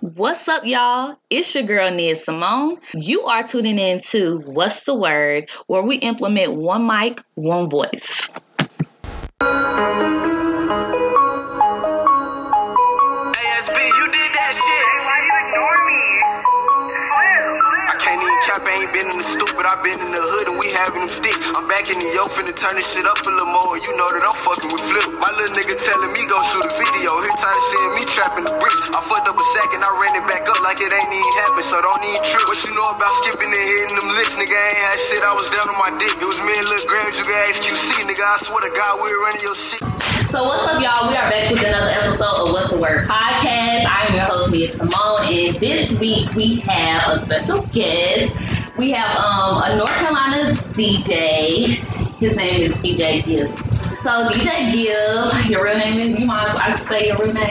What's up, y'all? It's your girl, Nia Simone. You are tuning in to What's the Word, where we implement one mic, one voice. ASB, you did that shit. Why you ignore me? I can't even cap, I ain't been in the stoop, but I been in the hood and we having them sticks. I'm back in the yo, finna turn this shit up a little more. You know that I'm fucking with Flip. My little nigga telling me go shoot a video. He tired of seeing me trapping the bricks. I fucked up a sack and I ran it back up like it ain't even happened, so don't even trip. What you know about skipping and hitting them licks, nigga? I ain't had shit, I was down on my dick. It was me and Lil Grams, you can ask QC, nigga. I swear to God, we were running your shit. So what's up, y'all? We are back with another episode of What's the Word podcast. I am your host, Mia Simone, and this week we have a special guest. We have um, a North Carolina DJ. His name is DJ Gift. So DJ Gift, your real name is you mind if I say your real name?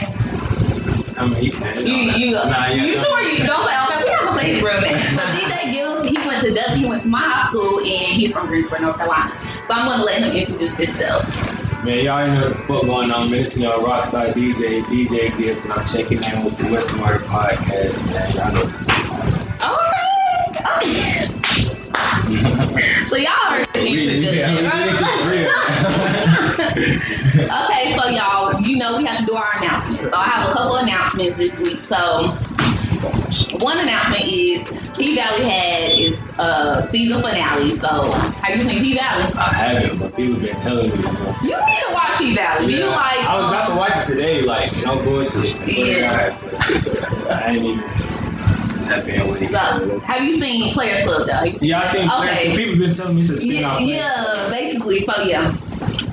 I mean, you can. You you Nah, yeah, you no. sure you don't okay? We have to say his real name. So DJ Gift, he went to W, he went to my high school, and he's from Greensboro, North Carolina. So I'm gonna let him introduce himself. Man, y'all already know fuck going on, man. This is your Rockstar DJ, DJ Gift, and I'm checking in with the Western Word Podcast, man. Y'all know. Alright. so y'all heard the We- we- yeah, I mean, this okay, so y'all, you know we have to do our announcements. So I have a couple announcements this week. So one announcement is P Valley had its uh, season finale. So have you seen P Valley? I haven't, but people been telling me. You know. You need to watch P Valley. Do you Yeah, like? I was about to um, watch it today, like, no bullshit. Yeah. I ain't even tap in with it. have you seen Players Club though? Seen- Yeah, I've seen Okay. okay. people been telling me to spin Yeah, off. yeah, basically. So yeah.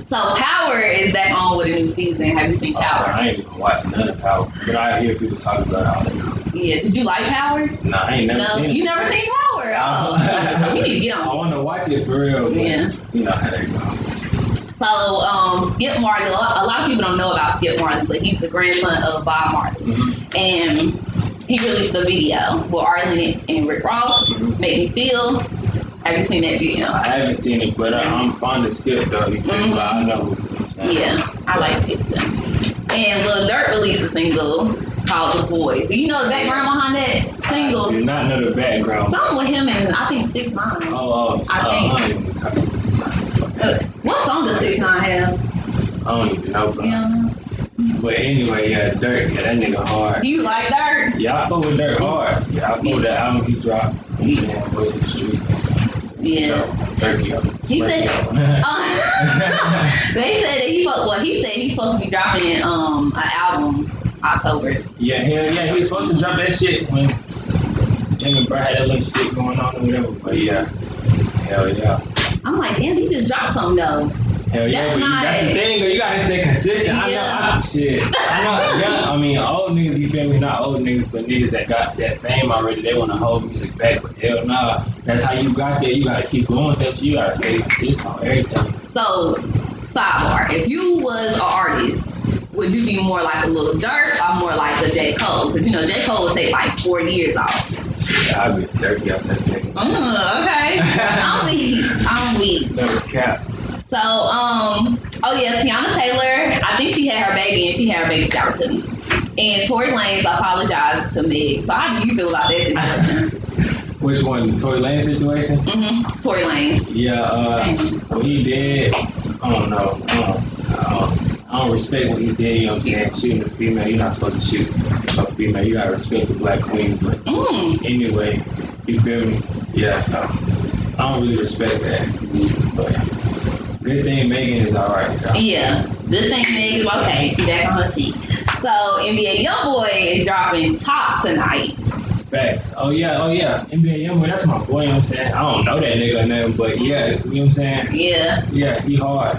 So Power is back on with a new season. Have you seen Power? I ain't even watching none of Power, but I hear people talk about it all the time. Yeah. Did you like Power? Nah, I ain't never no, seen it. you never seen Power. Oh, we need to get I on. want to watch it for real, but Yeah. you know how they go. So um, Skip Marley. A lot, a lot of people don't know about Skip Marley, but he's the grandson of Bob Marley, Mhm. and he released a video with Ari Lennox and Rick Ross. Mhm. Make me feel. Have you seen that video? I haven't seen it, but I, I'm fond of Skip though. You Mhm. but I know. who it is. Yeah, I like Skip too. And Lil Durk released a single called The Boys. Do you know the background behind that I single? do not know the background. Something with him and I think Six Nine. Oh, oh, I oh, think- I don't even talk about Uh, What song does Six Nine have? I don't even know. Yeah. But anyway, yeah, Durk, yeah, that nigga hard. You like Durk? Yeah, I fuck with Durk hard. Yeah, I fuck with that album he dropped. He's saying Voice of the Streets. Yeah. So, Durk, yo. He said-. Uh, they said that he supposed well he said he's supposed to be dropping um an album October. Yeah, hell yeah, he was supposed to drop that shit when him and Brad had that little shit going on or whatever. But yeah, hell yeah. I'm like, damn, he just dropped something though. Hell yeah, That's but you, not- that's the thing though. You gotta stay consistent. I know, Yeah. I, shit. I know, yeah. I mean, old niggas, you feel me? Not old niggas, but niggas that got that fame already. They wanna hold music back, but hell nah. That's how you got there. You gotta keep going with that. You gotta stay consistent on everything. So, sidebar, if you was an artist, would you be more like a little Durk or more like a J. Cole? Because you know J. Cole would take like four years off. Shit, I be dirty outside the nigga. Mm, okay. I'm weak. I'm weak. Never cap. So, um, oh yeah, Teyana Taylor, I think she had her baby and she had her baby shower too. And Tory Lanez apologized to Meg. So how do you feel about that situation? Which one? The Tory Lane situation? mm-hmm. Tory Lanez. Yeah, uh, what he did, I don't know. I don't, I don't, I don't respect what he did, you know what I'm saying? Shooting a female, you're not supposed to shoot a female. You gotta respect the black queen. But Mm. anyway, you feel me? Yeah, so I don't really respect that. But good thing Megan is alright, though. Yeah. This thing Megan. is okay. She back on her sheet. So NBA YoungBoy is dropping top tonight. Facts. Oh yeah, oh yeah. NBA Youngboy, that's my boy, you know what I'm saying? I don't know that nigga nothing, but yeah, you know what I'm saying? Yeah. Yeah, he hard.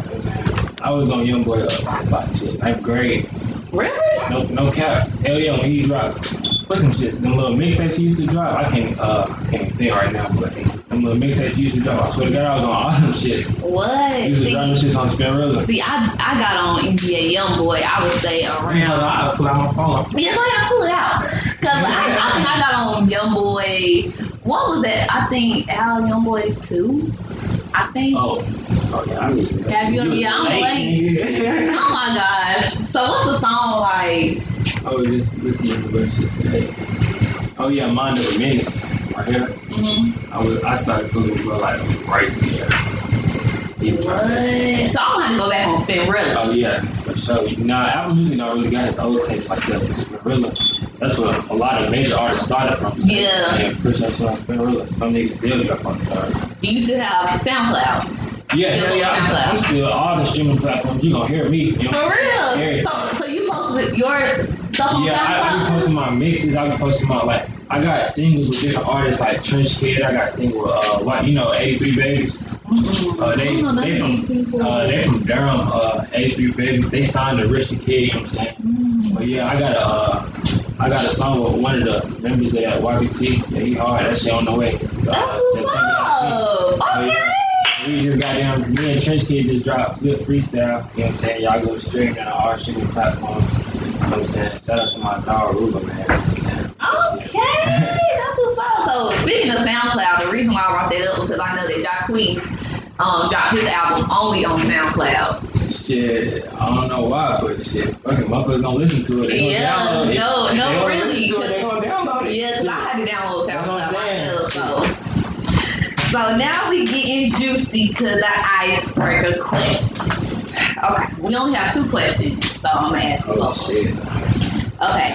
I was on Youngboy uh, since like shit, ninth grade. Really? No, no cap. Hell yeah, when he dropped, what's some shit? Them little mixtapes he used to drop. I can't, uh, I can't think right now, but little mixtapes he used to drop. I swear to God, I was on all them shits. What? He used to drop them See, shits on Spinrilla. see, I I got on NBA YoungBoy. I would say around. I pull out my phone. Yeah, go ahead, and pull it out. Cause I, I think I got on YoungBoy. What was that? I think AI YoungBoy two. I think. Oh, oh yeah, I used to. Have you- was yeah, I'm late, Oh my gosh. So what's the song like? Oh, just listen to the shit today. Oh yeah, Mind of a Menace right here. Mm-hmm. I was I started cooking with like right there. He dropped that shit. What? So I'm gonna have to go back on Spinrilla. Oh yeah, for sure. Nah, Apple Music don't really got his old tapes like that. It's Gorilla. That's what a lot of major artists started from. Yeah. And push that shit on Spinrilla. Some niggas still got on stars. Do you still have SoundCloud? Yeah, Still yeah. on I'm. I'm still all the streaming platforms. You gonna hear me? You know? For real? So, so you posted your Yeah, I, I be posting my mixes. I be posting my like. I got singles with different artists like Trench Kid. I got single with uh, what you know, 83 Babies. Mm-mm. Uh, they don't know none they from uh, they from Durham. Uh, 83 Babies. They signed to Rich the Kid. You know what I'm saying? Mm. But yeah, I got a uh, I got a song with one of the members of that YBT. Yeah, he hard. That shit on the way. Uh, That's September 19th. Oh, Okay. yeah. We just got down. Me and Trench Kid just dropped Flip Freestyle. You know what I'm saying? Y'all go stream on our streaming platforms. You know what I'm saying? Shout out to my dog Ruler, man. You know what I'm saying? Okay, that's what's up. So speaking of SoundCloud, the reason why I brought that up was because I know that Jacquees um, dropped his album only on SoundCloud. Shit, I don't know why, but shit, fucking motherfuckers don't listen to it. They Yeah, download it. no, If they no, don't really, it, they gonna download it. Yeah, 'cause I had to download That's what I'm SoundCloud myself. So. So now we getting juicy to the icebreaker question. Okay, we only have two questions, so I'm gonna ask you Oh shit. Okay.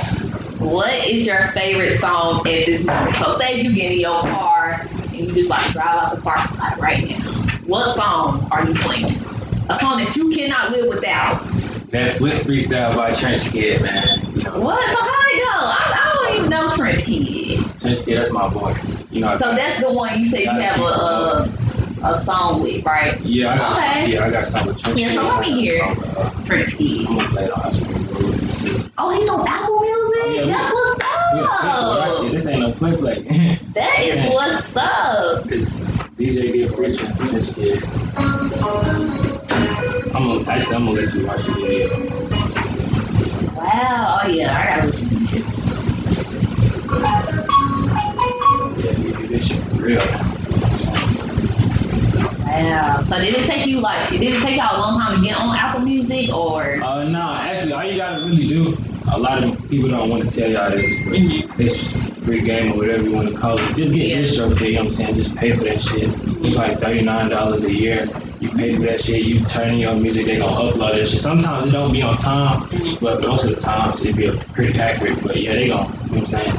What is your favorite song at this moment? So say you get in your car and you just like drive out the parking lot right now. What song are you playing? A song that you cannot live without. That Flip Freestyle by Trench Kid, man. You know, What? So how do you know? I, I don't even know Trench Kid. Trench Kid, that's my boy. You know. So that's the one you say you have a a, a song with, right? Yeah, I got Okay. some, yeah, I got something with Trench Yeah, Kid. so let me hear uh, Trench Kid. I'm gonna play it on Oh, he's on Apple Music. Oh, yeah, we- that's what's Yeah, up. This ain't no play play. That is what's up. Cause DJ did for Trench Kid. I'm gonna actually I'm gonna let you watch the video. Wow. Oh yeah, I gotta listen to this. Yeah, you do this shit for real. Wow. So did it take you like did it take y'all a long time to get on Apple Music or? Uh, nah, actually, all you gotta really do, a lot of people don't want to tell y'all this, but Mhm. it's free game or whatever you want to call it. Just get Yeah. DistroKid, you know what I'm saying? Just pay for that shit. It's like $39 a year. You pay for that shit, you turn in your music, they gonna upload that shit. Sometimes it don't be on time, Mhm. but most of the times it be pretty accurate. But yeah, they gonna, you know what I'm saying?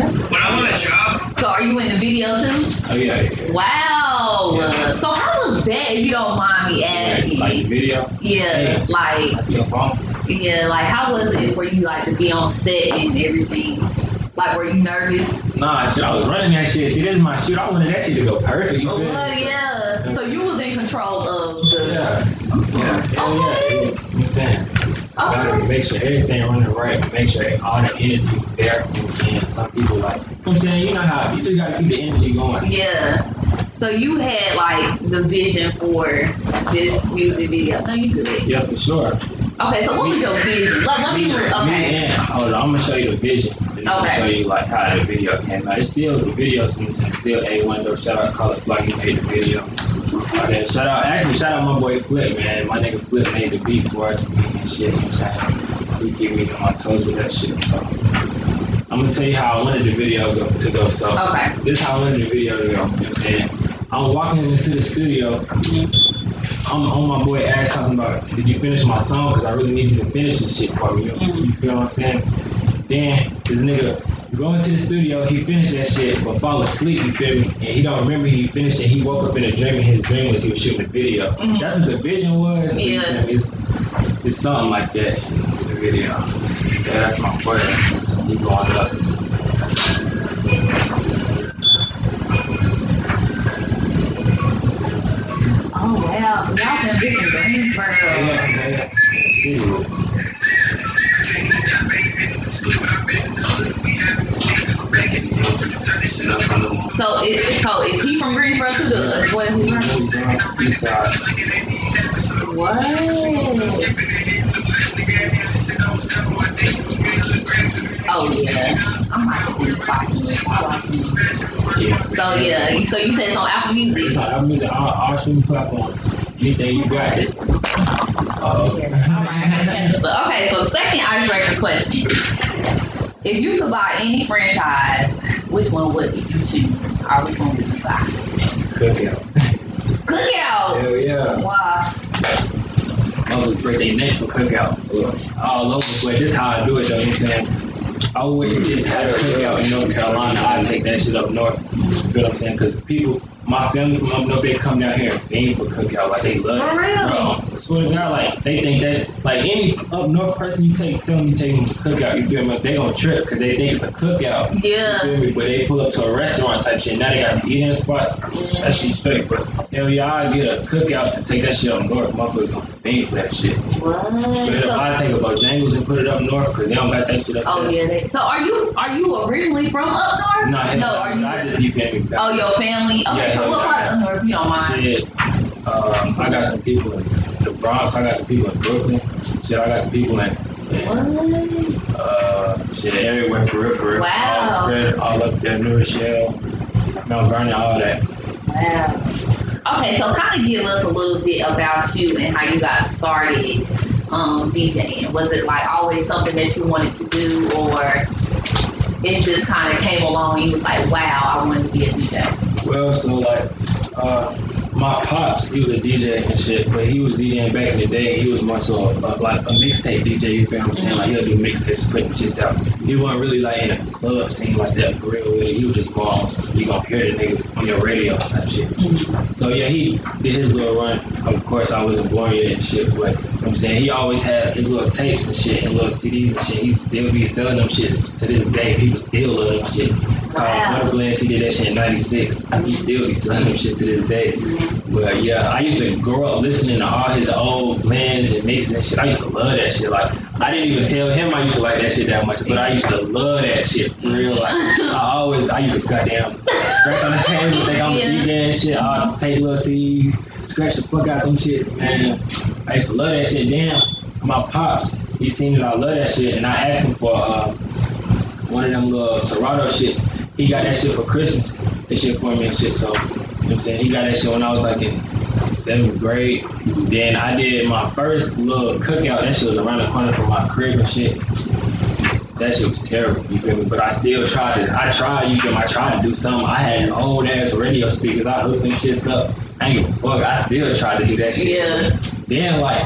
That's When I'm on a job, so are you in the video too? Oh yeah, yeah. Wow. Yeah. So how was that if you don't mind me asking? Like, like video, yeah, like your phone. yeah, like how was it for you like to be on set and everything? Like were you nervous? Nah, shit, I was running that shit. Shit, this is my shit. I wanted that shit to go perfect. You Oh, well, So- yeah. So you was in control of the. Yeah. Yeah. Hell yeah. Okay. You know what I'm saying? Gotta make sure everything running right, make sure all the energy there. You know what I'm saying? Some people like, you know I'm saying? You know how, you just gotta keep the energy going. Yeah. So you had like the vision for this music video. No, you good. Yeah, for sure. Okay, so what was your vision? Like, let me. Me Okay. and, hold on, I'm gonna show you the vision. And I'm Okay. show you like how the video came out. It's still, the video in it's still A window. Shout out Color Flock, he made the video. Okay, shout out, actually shout out my boy Flip, man. My nigga Flip made the beat for it and shit, you know what I'm saying? He keep me on my toes with that shit, so. I'm gonna tell you how I wanted the video go, to go. So Okay. this is how I wanted the video to go. You know what I'm saying? I'm walking into the studio. I'm on my boy ass talking about, did you finish my song? Because I really need you to finish this shit for me. You, know saying? you feel what I'm saying? Then this nigga go into the studio, he finished that shit, but fall asleep, you feel me? And he don't remember he finished it. He woke up in a dream and his dream was he was shooting a video. Mhm. That's what the vision was. you Yeah. feel me? It's, it's something like that in the video. Yeah, that's my boy. He going up. Oh wow, so y'all been big in Greensboro. Yeah, yeah, So is so is he from Greensboro too? The uh, boy who's from what? Oh yeah, I'm actually watching. So yeah, so you said it's on Apple Music. It's on Apple Music, all, all streaming platforms. Anything you got, Okay, all right, I gotta catch this up. Okay, so second icebreaker question. If you could buy any franchise, which one would you choose? Or which one would you buy? cookout. Cookout! Hell yeah. Wow. Mother's birthday next for cookout. All over, but this how I do it though, you know what I'm saying? I always just had a cookout in North Carolina. I take that shit up north. You feel what I'm saying? Because people, my family from up north, they come down here and fiend for cookout. Like they love For it. real? Bro, I swear to God, like they think that's like any up north person you take, tell them you take them to cookout. You feel me? They gonna trip because they think it's a cookout. You Yeah. feel me? But they pull up to a restaurant type shit. Now they got to the eating spots. That shit straight. But hell yeah, I get a cookout and take that shit up north. Motherfuckers gonna fiend for that shit. What? Straight up, So, I take a Bojangles and put it up north because they don't got that shit up oh there. yeah. They, so are you are you originally from up north? No, no. Are you? I just you me? oh, your family. Okay, Yeah, so what part yeah. of north? You don't mind. Shit. Uh, I got some people in the Bronx. I got some people in Brooklyn. Shit, I got some people in, in What? uh, shit everywhere for real, for real. Wow. All spread all up there, New Rochelle, Mount Vernon, all that. Wow. Okay, so kind of give us a little bit about you and how you got started um, DJing. Was it like always something that you wanted to do, or it just kind of came along and you was like, wow, I wanted to be a DJ? Well, so like, uh, my pops, he was a DJ and shit, but he was DJing back in the day. He was more so uh, like a mixtape DJ. You feel what I'm saying? Like he'll do mixtapes, putting shit out. He wasn't really like in a club scene like that for real. It. He was just on. You gonna hear the nigga on your radio type shit. So yeah, he did his little run. Of course, I wasn't born yet and shit, but you know what I'm saying he always had his little tapes and shit and little CDs and shit. He still be selling them shits to this day. People still love them shit. Wow. Called Butter Blends, he did that shit in '96. He still be selling them shits to this day. But yeah, I used to grow up listening to all his old blends and mixes and shit. I used to love that shit. Like I didn't even tell him I used to like that shit that much, but I used to love that shit for real. Like I always, I used to goddamn scratch on the table, think I'm a DJ and shit. I just take little CDs, scratch the fuck out them shits, man. I used to love that shit. Damn, my pops, he seen that I love that shit, and I asked him for uh, one of them little Serato shits. He got that shit for Christmas. That shit for me and shit. So, you know I'm saying? He got that shit when I was like in seventh grade. Then I did my first little cookout. That shit was around the corner from my crib and shit. That shit was terrible, you feel me? But I still tried to, I tried, you feel me? I tried to do something. I had an old ass radio speakers. I hooked them shits up. I ain't give a fuck. I still tried to do that shit. Yeah. Then like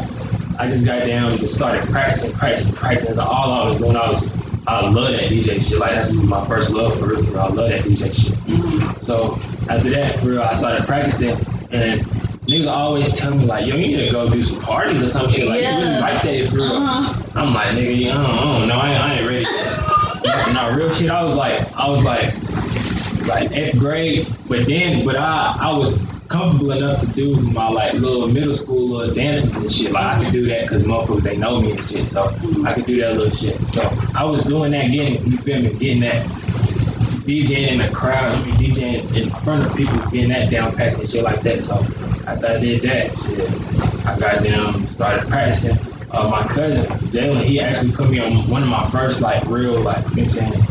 I just got down and just started practicing, practicing, practicing. That's all I was doing. I was I love that DJ shit. Like that's my first love for real. for real. I love that DJ shit. So after that, for real, I started practicing and niggas always tell me like, yo, you need to go do some parties or some shit. Like you really like that for real. Uh-huh. I'm like, nigga, yeah, I don't, I don't know. I ain't, I ain't ready. yet. no, real shit. I was like, I was like, like F grade, but then, but I, I was comfortable enough to do my like little middle school little dances and shit. Like I could do that because motherfuckers they know me and shit, so I could do that little shit. So I was doing that, getting you feel me, getting that. DJing in the crowd, I mean DJing in front of people, getting that down pat and shit like that. So after I did that, shit, I got them started practicing. Uh, my cousin Jalen, he actually put me on one of my first like real like you know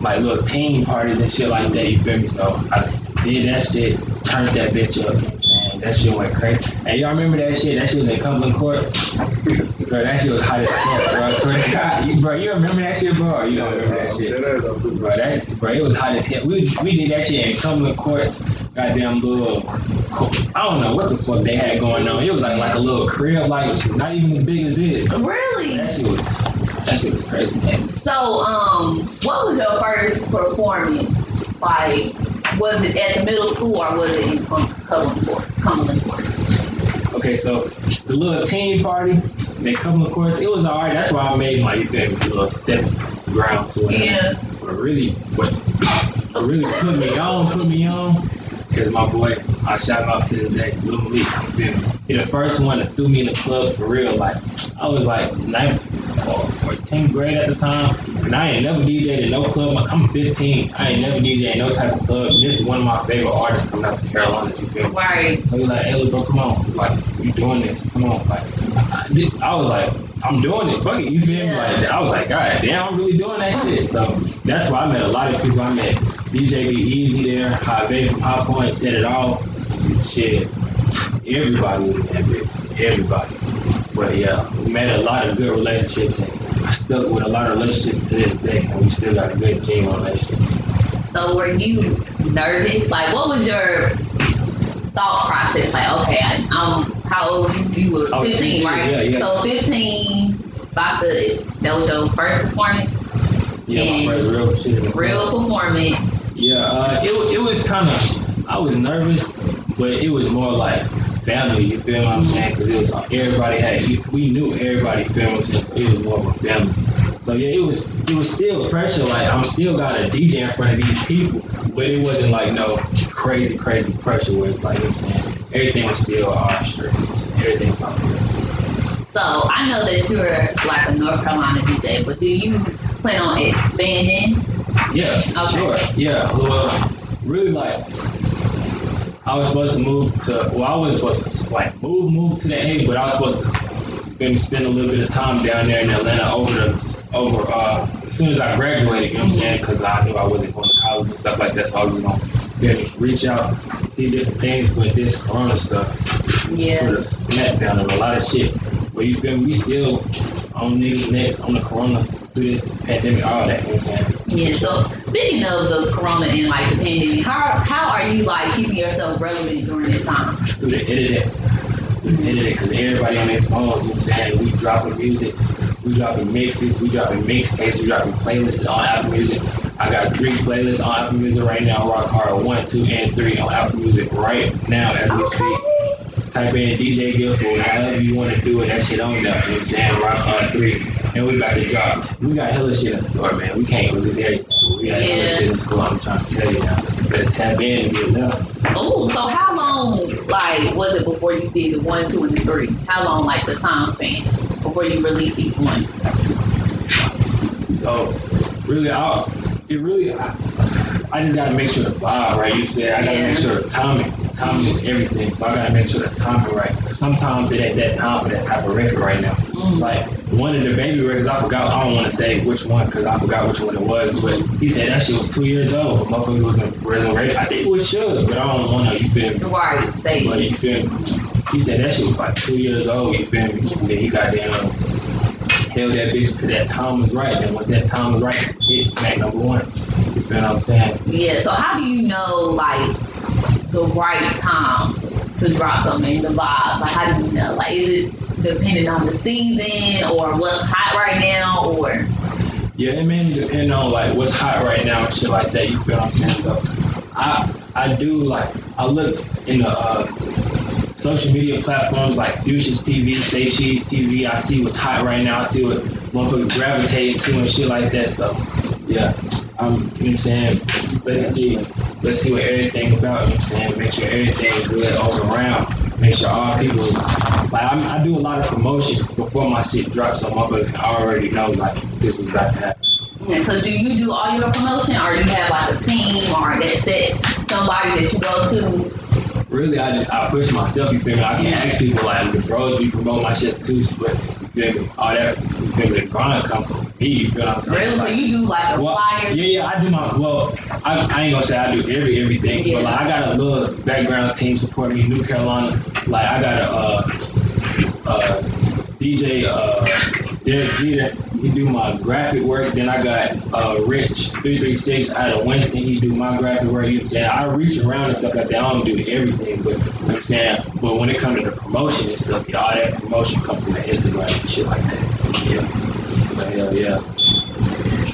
like little team parties and shit like that. You feel me? So I did that shit, turned that bitch up. You know what I'm saying? That shit went crazy. And y'all remember that shit? That shit was in Cumberland Courts. Bro, that shit was hot as fuck, bro. I swear to God, you, bro, you remember that shit, bro? Or you don't remember that shit? Bro, that, bro, it was hot as hell. We, we did that shit in Cumberland Courts. Goddamn little, I don't know what the fuck they had going on. It was like like a little crib, like not even as big as this. Really? That shit was, that shit was crazy. So, um, what was your first performance? Like, was it at the middle school or was it in Cum- Cumberland Forest? Cumberland Forest. Okay, so the little team party, they Cumberland Courts, it was alright. That's why I made my you feel me, little steps ground to it. Yeah. But really, what what really put me on, put me on, is my boy. I shout him out to this day, Lil Malik. You feel me? He the first one that threw me in the club for real. Like I was like ninth or, or tenth grade at the time, and I ain't never DJed in no club. I'm 15. I ain't never DJed in no type of club. This is one of my favorite artists coming out of Carolina. You feel me? Right. So he like, hey, bro, come on. Like, you doing this. Come on. Like, I, I was like, I'm doing it. Fuck it. You feel me? Like, I was like, God damn, I'm really doing that shit. So that's why I met a lot of people. I met DJ Be Easy there, High Bay from High Point, said it all. Shit. everybody was in that bitch. Everybody. But yeah, we made a lot of good relationships and I stuck with a lot of relationships to this day and we still got a good genuine relationship. So were you nervous? Like what was your thought process? Like, okay, I, I'm how old you, you were I was 15, 15, right? yeah, yeah. So 15, about the that was your first performance, Yeah, And my first real shit in the club. real performance. Yeah, uh, it, it was kind of, I was nervous, but it was more like family, you feel what I'm saying? Because it was, uh, everybody had, we knew everybody, you feel what I'm saying? So it was more of a family. So yeah, it was, it was still pressure, like I'm still got a DJ in front of these people, but it wasn't like no crazy, crazy pressure where it's like, you know what I'm saying? Everything was still our straight, everything was. So I know that you're like a North Carolina DJ, but do you plan on expanding? Yeah, Okay. sure. Yeah, well, really like, I was supposed to move to, well, I was supposed to like move, move to the A, but I was supposed to spend a little bit of time down there in Atlanta over the, over, uh, as soon as I graduated, you know what I'm saying? Because I knew I wasn't going to college and stuff like that, so I was going to reach out, see different things, but this Corona stuff, Yeah. put a snap down on a lot of shit. But you feel me? We still on niggas next on the corona through this pandemic, all that, you know what I'm saying? Yeah, so speaking of the corona and like the pandemic, how how are you like keeping yourself relevant during this time? Through the internet. Through the internet, because everybody on their phones, you know what I'm saying? We dropping music, we dropping mixes, we dropping mixtapes, we dropping playlists on Apple Music. I got three playlists on Apple Music right now, Rock Hard 1, 2, and 3 on Apple Music right now as we speak. Type in DJ Gifford, however you want to do it, that shit on there. You know what I'm saying? Rock Hard 3. And we about to drop. We got hella shit in store, man. We can't release everything. We got hella Yeah. shit in store. I'm trying to tell you now. You better tap in and get enough. Oh, so how long like was it before you did the one, two, and the three? How long like the time span before you released each one? So really, I it really I, I just gotta make sure the vibe right. You said I gotta Yeah. make sure the timing. Timing is everything. So I gotta make sure the timing right. Sometimes it ain't that time for that type of record right now. Mm. Like one of the baby records, I forgot. I don't want to say which one because I forgot which one it was. But he said that shit was two years old. But motherfucker wasn't resurrected. I think it was should, but I don't want to. Know you feel me? Right, say But you feel me? He said that shit was like two years old, you feel me? Then he got down, held that bitch to that time was right. And once that time was right, hit smack number one. You feel what I'm saying? Yeah, so how do you know like the right time to drop something in the vibe? Like how do you know? Like is it depending on the season or what's hot right now or Yeah, it mainly depend on like what's hot right now and shit like that. You feel what I'm saying? So I I do like I look in the uh, social media platforms like Fusions TV, Say Cheese TV. I see what's hot right now. I see what motherfuckers gravitating to and shit like that. So yeah, I'm you know what I'm saying. Let's see, let's see what everything about. You know what I'm saying. Make sure everything is good all around. Make sure all people like I'm, I do a lot of promotion before my shit drops, so motherfuckers can already know like this was about to happen. and so do you do all your promotion or do you have like a team or that set somebody that you go to? really, I, I push myself, you feel me? I can ask people like the bros be promote my shit too, but me? All that? The grind come from me, you feel what I'm saying? Really? So you do like a well, flyer? yeah, yeah, I do my well. I, I ain't gonna say I do every everything, Yeah. but like I got a little background team support me, New Carolina. Like I got a uh, uh, DJ uh, Derek Jeter. He do my graphic work. Then I got uh, Rich three three six out of Winston. He do my graphic work. You know saying? I reach around and stuff like that. I don't do everything, but you know what I'm saying. But when it comes to the promotion and stuff, yeah, all that promotion comes from the Instagram and shit like that. Yeah, but hell yeah.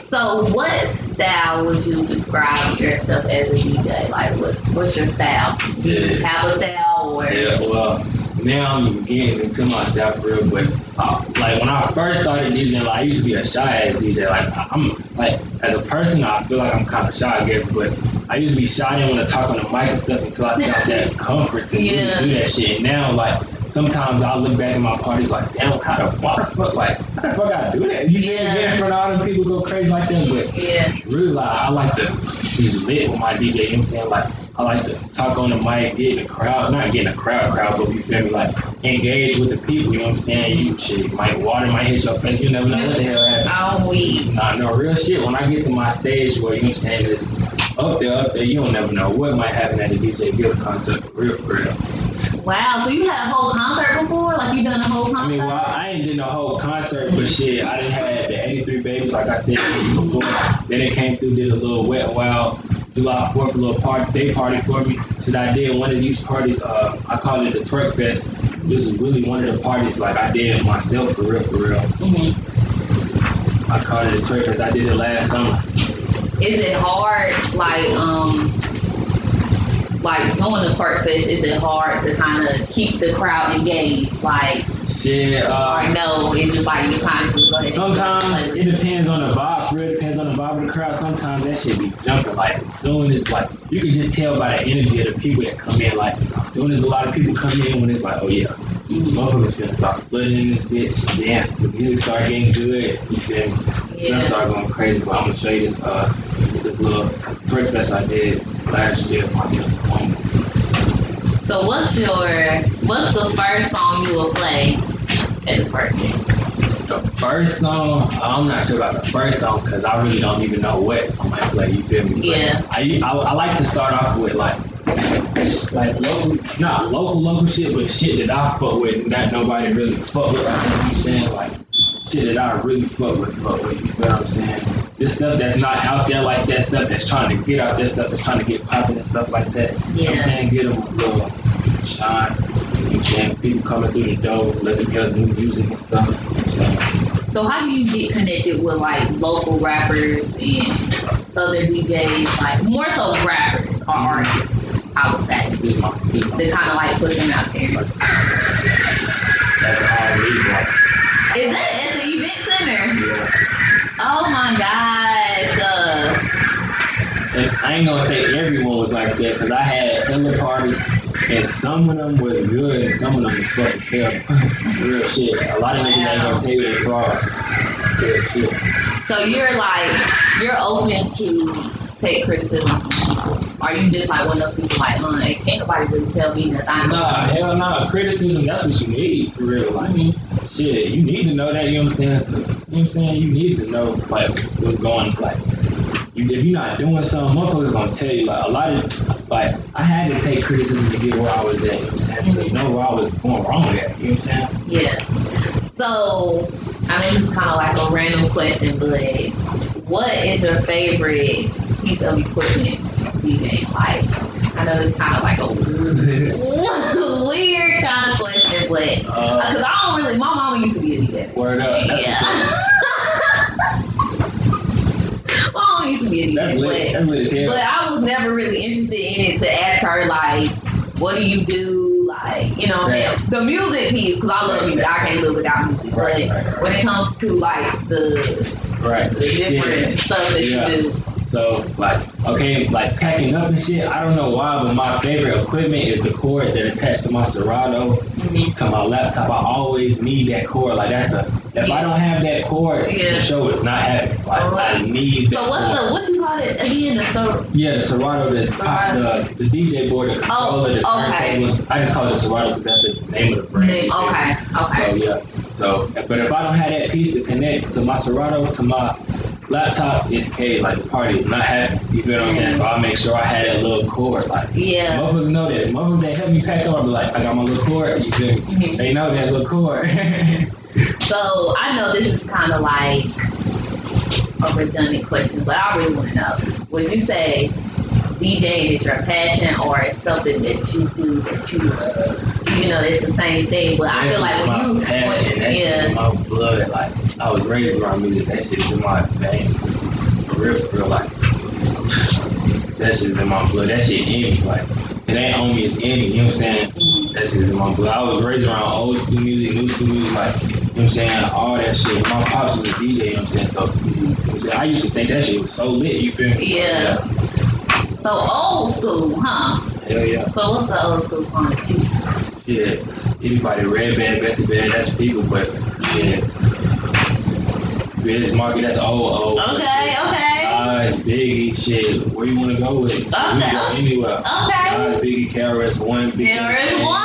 So what style would you describe yourself as a DJ? Like what what's your style? Do you Yeah. have a style or Yeah, well, now I'm getting into my stuff real, but uh, like when I first started DJing, like I used to be a shy ass DJ. Like I'm like as a person, I feel like I'm kind of shy, I guess, but I used to be shy. I didn't want to talk on the mic and stuff until I got that comfort to Yeah. do that shit. And now, like sometimes I look back at my parties like, damn, how the, fuck, like how the fuck I do that? You Yeah. get in front of all them people go crazy like that, but Yeah. really like I like to be lit with my DJ. You know what I'm saying? Like I like to talk on the mic, get in the crowd, not getting a crowd crowd, but you feel me? Like engage with the people. You know what I'm saying? You shit, might water might hit your face. You never know what the hell happened. Oh, mm-hmm. we. Nah, no real shit. When I get to my stage, where you know what I'm saying, it's up there, up there. You don't never know what might happen at a DJ Gift concert. Real, real. Wow. So you had a whole concert before? Like you done a whole concert? I mean, well, I ain't did a whole concert, but shit, I done had the 83 babies, like I said before. Then it came through, did a little wet wild July 4th, a little party, day party for me. So I did one of these parties, uh, I called it the Twerk Fest. This is really one of the parties like I did myself for real, for real. hmm I called it a Twerk Fest. I did it last summer. Is it hard, like, um, like doing the twerk fest? Is it hard to kind of keep the crowd engaged? Like, Or uh, no, it's like you kind of just go ahead. Sometimes it depends on the vibe, really depends on the vibe of the crowd. Sometimes that shit be jumping. Like as soon as like you can just tell by the energy of the people that come in. Like as soon as a lot of people come in, when it's like, oh yeah, Mhm. motherfuckers finna start flooding in this bitch. Dance, the music start getting good. You feel me? Yeah. Stuff start going crazy. But I'm gonna show you this uh this little twerk fest I did last year. My um, So what's your what's the first song you will play at the fest? The first song, I'm not sure about the first song because I really don't even know what I might play. You feel me? But Yeah. I, I I like to start off with like like local, not local local shit, but shit that I fuck with and that nobody really fuck with. Like, you know saying? Like shit that I really fuck with, fuck with. You feel what I'm saying? This stuff that's not out there like that, stuff that's trying to get out there, stuff that's trying to get popping and stuff like that. You know what Yeah. I'm saying? Get them a little shine. You know saying? People coming through the door, let them hear new music and stuff. You know what I'm saying? So how do you get connected with like local rappers and other DJs, like more so rappers or artists? I would say This is my, this is my, to kind of like push them out there. that's all me, like, Is that Oh my gosh! Uh, And I ain't gonna say everyone was like that, cause I had hella parties, and some of them was good, and some of them was fucking terrible. Real shit. A lot of niggas ain't gonna tell you fraud. Real shit. so you're like you're open to take criticism. Are you just like one of those people like, uh, can't nobody really tell me that I'm Nah, hell nah. Criticism, that's what you need, for real. Like, Mhm. shit, you need to know that, you know what I'm saying? To, you know what I'm saying? You need to know, like, what's going, like, you, if you're not doing something, motherfuckers gonna tell you, like, a lot of, like, I had to take criticism to get where I was at, you know what I'm saying? Mhm. To know where I was going wrong at, you know what I'm saying? Yeah. So, I know this is kind of like a random question, but what is your favorite piece of equipment DJ? Like, I know it's kind of like a weird kind of question, but because Uh, I don't really, my mama used to be a DJ. word up. That's yeah. my mama used to be a DJ, That's lit. but That's lit as but I was never really interested in it to ask her like, what do you do? Like, you know, what I'm Right. saying? the music piece because I love Right. music. I can't live without music. Right, but when it comes to like the right. the different Yeah. stuff that Yeah. you do, So like, okay, like packing up and shit. I don't know why, but my favorite equipment is the cord that attached to my Serato Mhm. to my laptop. I always need that cord. Like that's the if I don't have that cord, Yeah. the show is not happening. Like I need that. So what's cord. the what you call it again? The so Yeah, the Serato, the, Serato. the the DJ board, the controller, the Oh, okay. turntables. I just call it the Serato because that's the name of the brand. name? Okay, So yeah. So, but if I don't have that piece to connect to my Serato to my laptop, is case like the party is not happening. You feel what I'm saying? So I make sure I had that little cord. Like Yeah. motherfuckers know that. Motherfuckers that help me pack up, I be like, I got my little cord. You feel me? Mhm. They know that little cord. So I know this is kind of like a redundant question, but I really want to know: Would you say DJing is your passion, or it's something that you do that you love? Even though it's the same thing, but I feel like when my you, passion. when, that shit yeah, in my blood. Like I was raised around music. That shit is in my veins. For real, for real. Like that shit is in my blood. That shit in me. Like it ain't on me. It's in me. You know what I'm saying? Mhm. That shit is in my blood. I was raised around old school music, new school music, like, you know what I'm saying? All that shit. My pops was a DJ, you know what I'm saying? So, you know what I'm saying? I used to think that shit was so lit, you feel me? So, Yeah. So old school, huh? Yeah, hell yeah. So what's the old school song that you? Yeah. Anybody, Red Band, Betty Band, that's people, but, yeah. Biz Markie, that's old, old. Okay, okay. Nas, Biggie, shit. Where you want to go with it? Can go anywhere. Okay. Nas, Biggie, KRS One, Big There is Bang. one.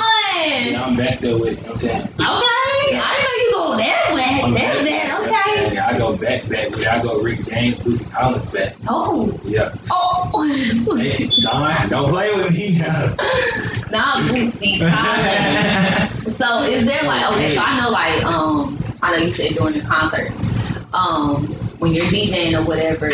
Yeah, I'm back there with it. You know what I'm saying. Okay. I know you go that way. That's back. that. Yeah, I go back, back with it. I go Rick James, Boosie Collins back. Oh. Yeah. Oh. Hey, Sean, don't play with me now. Not Boosie Collins. So is there like okay? So I know like um I know you said during the concert um when you're DJing or whatever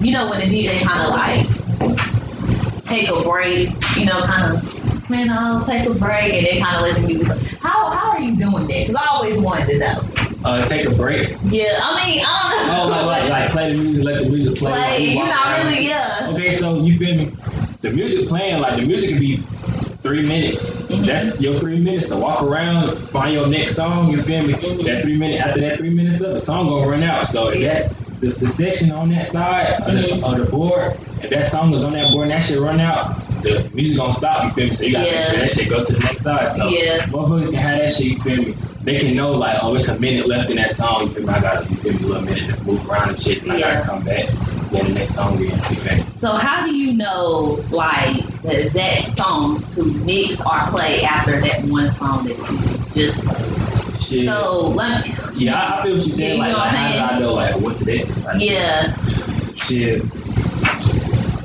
you know when the DJ kind of like take a break you know kind of man I'll take a break and then kind of let the music. Go. How how are you doing that? Because I always wanted to know. Uh, take a break. Yeah, I mean I don't know. Oh, like, like, like play the music, let the music play. Like, you you're not around. really yeah. Okay, so you feel me? The music playing, like the music can be three minutes. Mhm. That's your three minutes to walk around, find your next song. You feel me? Mhm. That three minute after that three minutes up, the song gonna run out. So that the, the section on that side of, the, of the board, if that song is on that board and that shit run out, the music gonna stop. You feel me? So you gotta make sure that shit go to the next side. So Yeah. motherfuckers can have that shit. You feel me? They can know like, oh, it's a minute left in that song. You feel me? I gotta, you feel me? A little minute to move around and shit, and I Yeah. gotta come back. Then the next song again. You feel me? So how do you know like the exact song to mix or play after that one song that you just played? Shit. So let me, Yeah, I, feel what you're saying. You like, like how? I know like what's next? Like, yeah, Shit.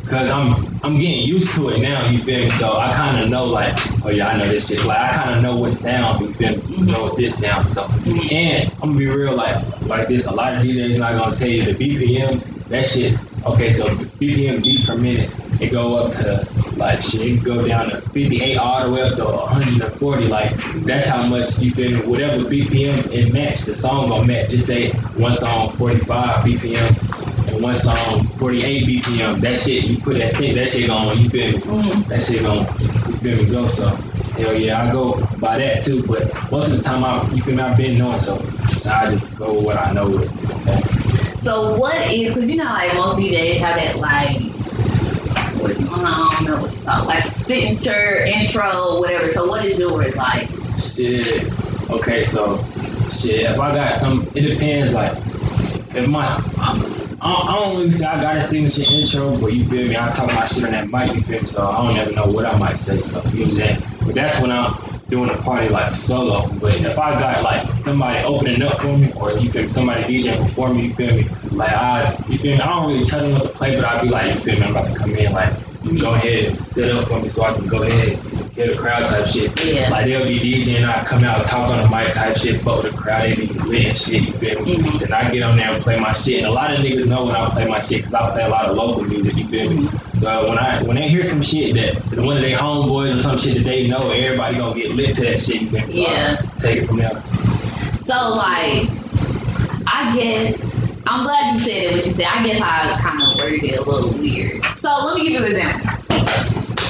Cause I'm I'm getting used to it now. You feel me? So I kind of know like, oh yeah, I know this shit. Like I kind of know what sound. You feel me? Mhm. Know what this sound. So Mhm. and I'm gonna be real like like this. A lot of DJs not gonna tell you the BPM. That shit. Okay, so BPM beats per minute. It go up to like shit. It go down to 58 all the way up to 140. Like that's how much you feel. Whatever BPM it match, the song gonna match. Just say one song 45 BPM and one song 48 BPM. That shit you put that shit that shit going. You feel me? Mhm. That shit going. You feel me? Go so. Hell yeah, I go by that too. But most of the time I you feel me? I've been knowing so. So I just go with what I know. With, you know what I'm saying? So what is? Cause you know like most DJs have that like. What is, I don't know what you call like signature intro, whatever. So what is yours like? Shit. Okay, so shit. If I got some, it depends. Like if my, I don't really say I got a signature intro, but you feel me? I talk my shit on that mic. You feel me? So I don't ever know what I might say. So you know what I'm saying? But that's when I'm doing a party like solo. But if I got like somebody opening up for me, or you feel me? Somebody DJing before me. You feel me? Like I, you feel me? I don't really tell them what to play, but I'd be like, you feel me? I'm about to come in like. Go ahead and sit up for me so I can go ahead and hear the crowd type shit. Yeah. Like they'll be DJing, I come out, talk on the mic type shit, fuck with the crowd, they be lit and shit, you feel me? Mhm. Then I get on there and play my shit. And a lot of niggas know when I play my shit because I play a lot of local music, you feel me? So when I when they hear some shit that one of their homeboys or some shit that they know, everybody gonna get lit to that shit, you feel me? So I Yeah. take it from there. So like, I guess I'm glad you said it. What you said. I guess I kind of worded it a little weird. So let me give you an example.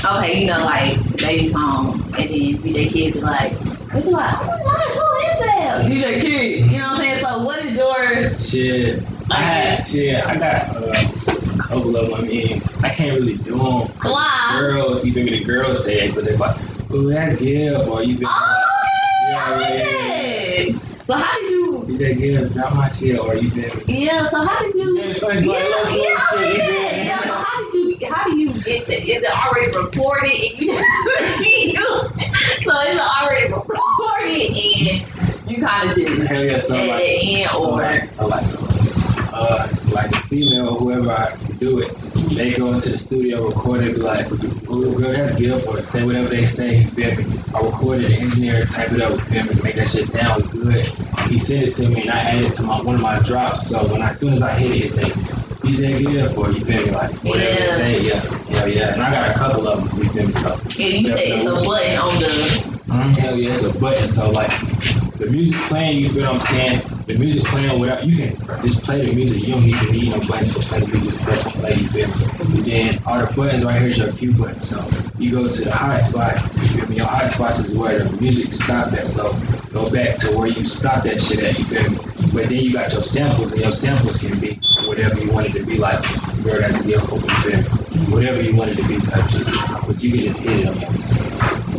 Okay, you know, like baby's home, and then DJ Kid be like, they be like, oh my gosh, who is that? DJ Kid. You know what I'm saying? So what is yours? Shit. I had shit. I got uh, a couple of them. I mean, I can't really do them. Why? Girls, you feel me? The girls say it, but they're like, "Ooh, that's Gil," or you me? Oh, Yeah, yeah, it. So how did you? DJ Gil, drop my shit, or you me? Yeah. So how did you? Yeah, like, yeah, yeah, yeah, yeah. So how did you? How do you get that? Is it already reported and you just you? So it's already recorded and you kind of just Hell yeah, so at like, the end so or like, so like, so uh, like the female or whoever I do it, they go into the studio, record it, be like, "Ooh, girl, that's good for it." Say whatever they say, you feel me? I record it, the engineer type it up, you feel me? Make that shit sound good. He sent it to me, and I added it to my one of my drops. So when I, as soon as I hit it, it's like, DJ Gill for it, you feel me? Like whatever Yeah. they say, yeah, yeah, yeah. And I got a couple of them, you feel me? So. and you say it's a button on the Mhm, Hell yeah, it's a button. So like the music playing, you feel what I'm saying? The music playing without you can just play the music. You don't need to need no buttons to play the music. Press play, you feel me? And then all the buttons right here is your cue button. So you go to the hot spot. You feel me? Your hot spots is where the music stopped at. So go back to where you stopped that shit at. You feel me? But then you got your samples, and your samples can be whatever you want it to be. Like girl, that's for you feel me? Whatever you want it to be, type shit. But you can just hit it on there.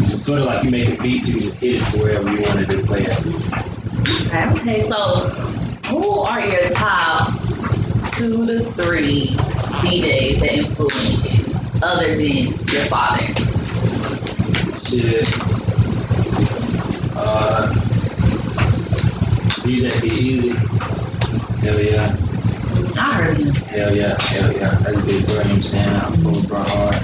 It's sort of like you make a beat, you can just hit it to wherever you wanted to play at. Okay, so who are your top two to three DJs that influenced you other than your father? Shit. Uh, DJ Be Easy. Hell yeah. I heard him. Hell yeah. Hell yeah. That's a big bro, you know what I'm saying? I'm full bro hard.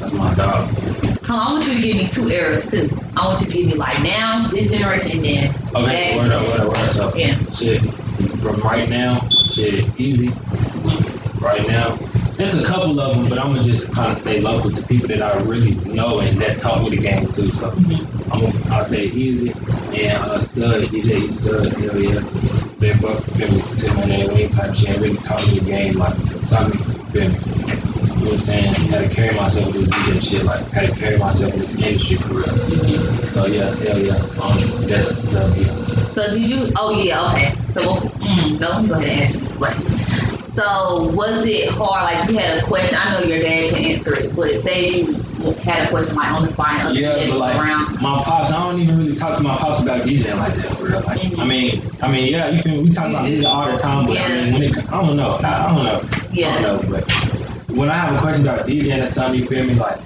That's my dog. Hold on, I want you to give me two eras too. I want you to give me like now, this generation, and then Okay, word up, word up, word up. So, Yeah. shit, from right now, shit, easy. Right now, there's a couple of them, but I'm gonna just kind of stay local to people that I really know and that taught me the game too. So, Mhm. I'm gonna, I'll say easy and uh, Stud, DJ Stud, hell yeah. Big buck, to my name, any type of shit, really taught me the game, like, taught me, feel me. You know what I'm saying? How to carry myself with this DJ shit, like, how to carry myself in this industry career. So, yeah, hell yeah. Um, that, that, yeah. So did you? Oh yeah, okay. So mm, no, let me go ahead and answer this question. So was it hard? Like you had a question. I know your dad can answer it, but say you had a question like on the and other Yeah, but like around. my pops, I don't even really talk to my pops about DJing like that for real. Like, Mhm. I mean, I mean, yeah, you feel me? We talk about music all the time, but I mean, when it, I don't know, I, I don't know, I don't know, but when I have a question about DJing or something, you feel me? Like,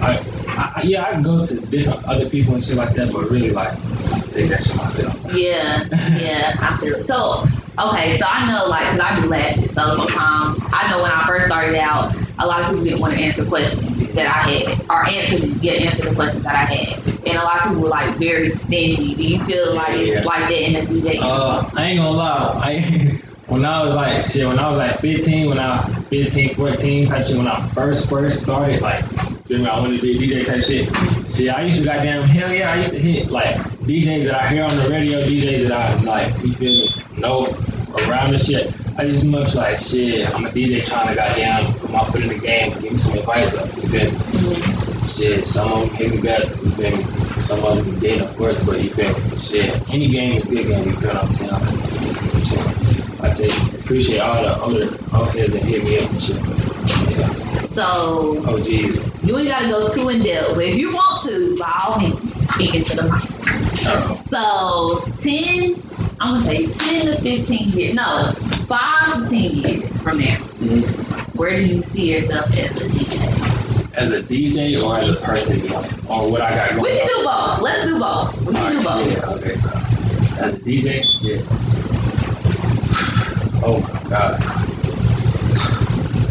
I, I yeah, I can go to different other people and shit like that, but really like, I take that shit myself. Yeah, yeah, I feel it. So, okay, so I know, like, 'cause I do lashes, so sometimes I know when I first started out, a lot of people didn't want to answer questions that I had, or answer, yeah, answer the questions that I had, and a lot of people were like very stingy. Do you feel like it's like that in the DJ? Uh, I ain't gonna lie. I when I was like shit, when I was like 15, when I 15, 14 type shit, when I first first started, like I wanted to be a DJ type shit. Shit, I used to goddamn hell yeah, I used to hit like DJs that I hear on the radio, DJs that I like, you feel me, know around the shit. I just much like shit. I'm a DJ trying to goddamn put my foot in the game, give me some advice up. You feel me? Mhm. Shit, some of them hit me back, you feel me? Some of them didn't, of course, but you feel me? Shit, any game is good game, you feel what I'm saying? Shit, I take, appreciate all the older old heads that hit me up and shit. Yeah. So Oh, geez. you ain't gotta go too in depth, but if you want to, by all means, speak into the mic. So ten, I'm gonna say ten to fifteen years, no, five to ten years from now, mm-hmm. where do you see yourself as a DJ? As a DJ or as a person, or what I got going We can on? do both. Let's do both. We can do Alright, both. shit, okay, so as a DJ, shit. Oh my god.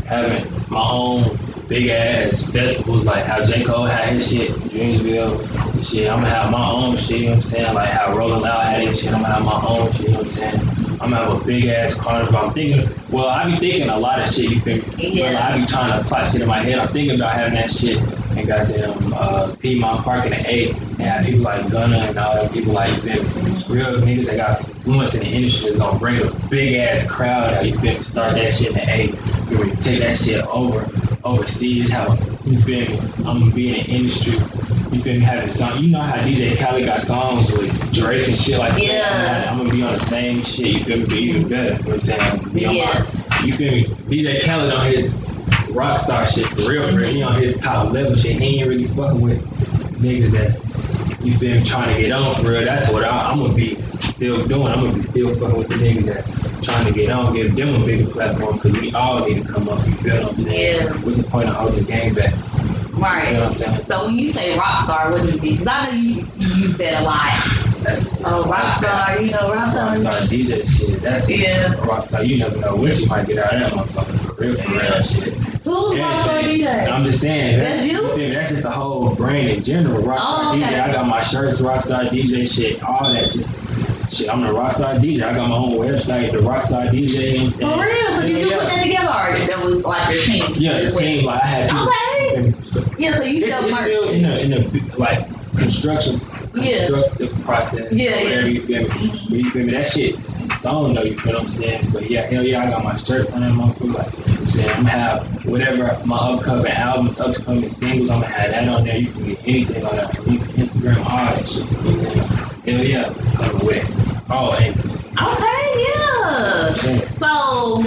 Having my own big ass festivals like how J. Cole had his shit, in Dreamville, shit, I'm gonna have my own shit, you know what I'm saying? Like how Rolling Loud had his shit, I'm gonna have my own shit, you know what I'm saying? I'm gonna have a big ass carnival. I'm thinking, well, I be thinking a lot of shit, you feel me? Yeah. Well, I be trying to apply shit in my head. I'm thinking about having that shit in goddamn uh, Piedmont Park in the A and have people like Gunna and all them people like, me? Real niggas that got influence in the industry is gonna bring a big ass crowd out, you feel me? Start that shit in the A. You feel me? Take that shit over overseas, how you feel me? I'm gonna be in the industry. You feel me? Having song, you know how DJ Khaled got songs with Drake and shit like Yeah. that. I'm gonna be on the same shit. You feel me? But even better. You know what I'm saying? Be on Yeah. my, you feel me? DJ Khaled on his rock star shit for real, for real. He on his top level shit. He ain't really fucking with niggas that's you feel me, trying to get on for real. That's what I, I'm gonna be still doing. I'm gonna be still fucking with the niggas that's trying to get on, give them a bigger platform because we all need to come up. You feel what I'm saying? Yeah. What's the point of holding the game back? Right. You know what I'm saying? So when you say rock star, what do you mean? Because I know you you that a lot. That's Oh, rock star, you know, rock Rock star. star DJ shit. That's Yeah. Rock star. You never know what you might get out of that motherfucker for real, for real shit. Who's rock star DJ? I'm just saying. That's you? feel me? That's just the whole brand in general. Rockstar Oh, okay. DJ. I got my shirts, Rockstar DJ shit, all that. Just shit. I'm the Rockstar DJ. I got my own website, the Rockstar DJ. You know what I'm saying? For real? So did you yeah, put that together or that was like your team? yeah, the team. Like I had. people- Okay. Yeah, so you It's, it's still in a in a like construction Yeah. constructive process. Yeah, whatever, yeah. You feel me? Mhm. You feel me? That shit stone though. You feel what I'm saying? But yeah, hell yeah, I got my shirts on that motherfucker. Like I'm saying, I'm gonna have whatever my upcoming albums, upcoming singles. I'm gonna have that on there. You can get anything on that. Links, Instagram, all that shit. You know what I'm saying? Hell yeah, coming with it. all angles. Okay, yeah. So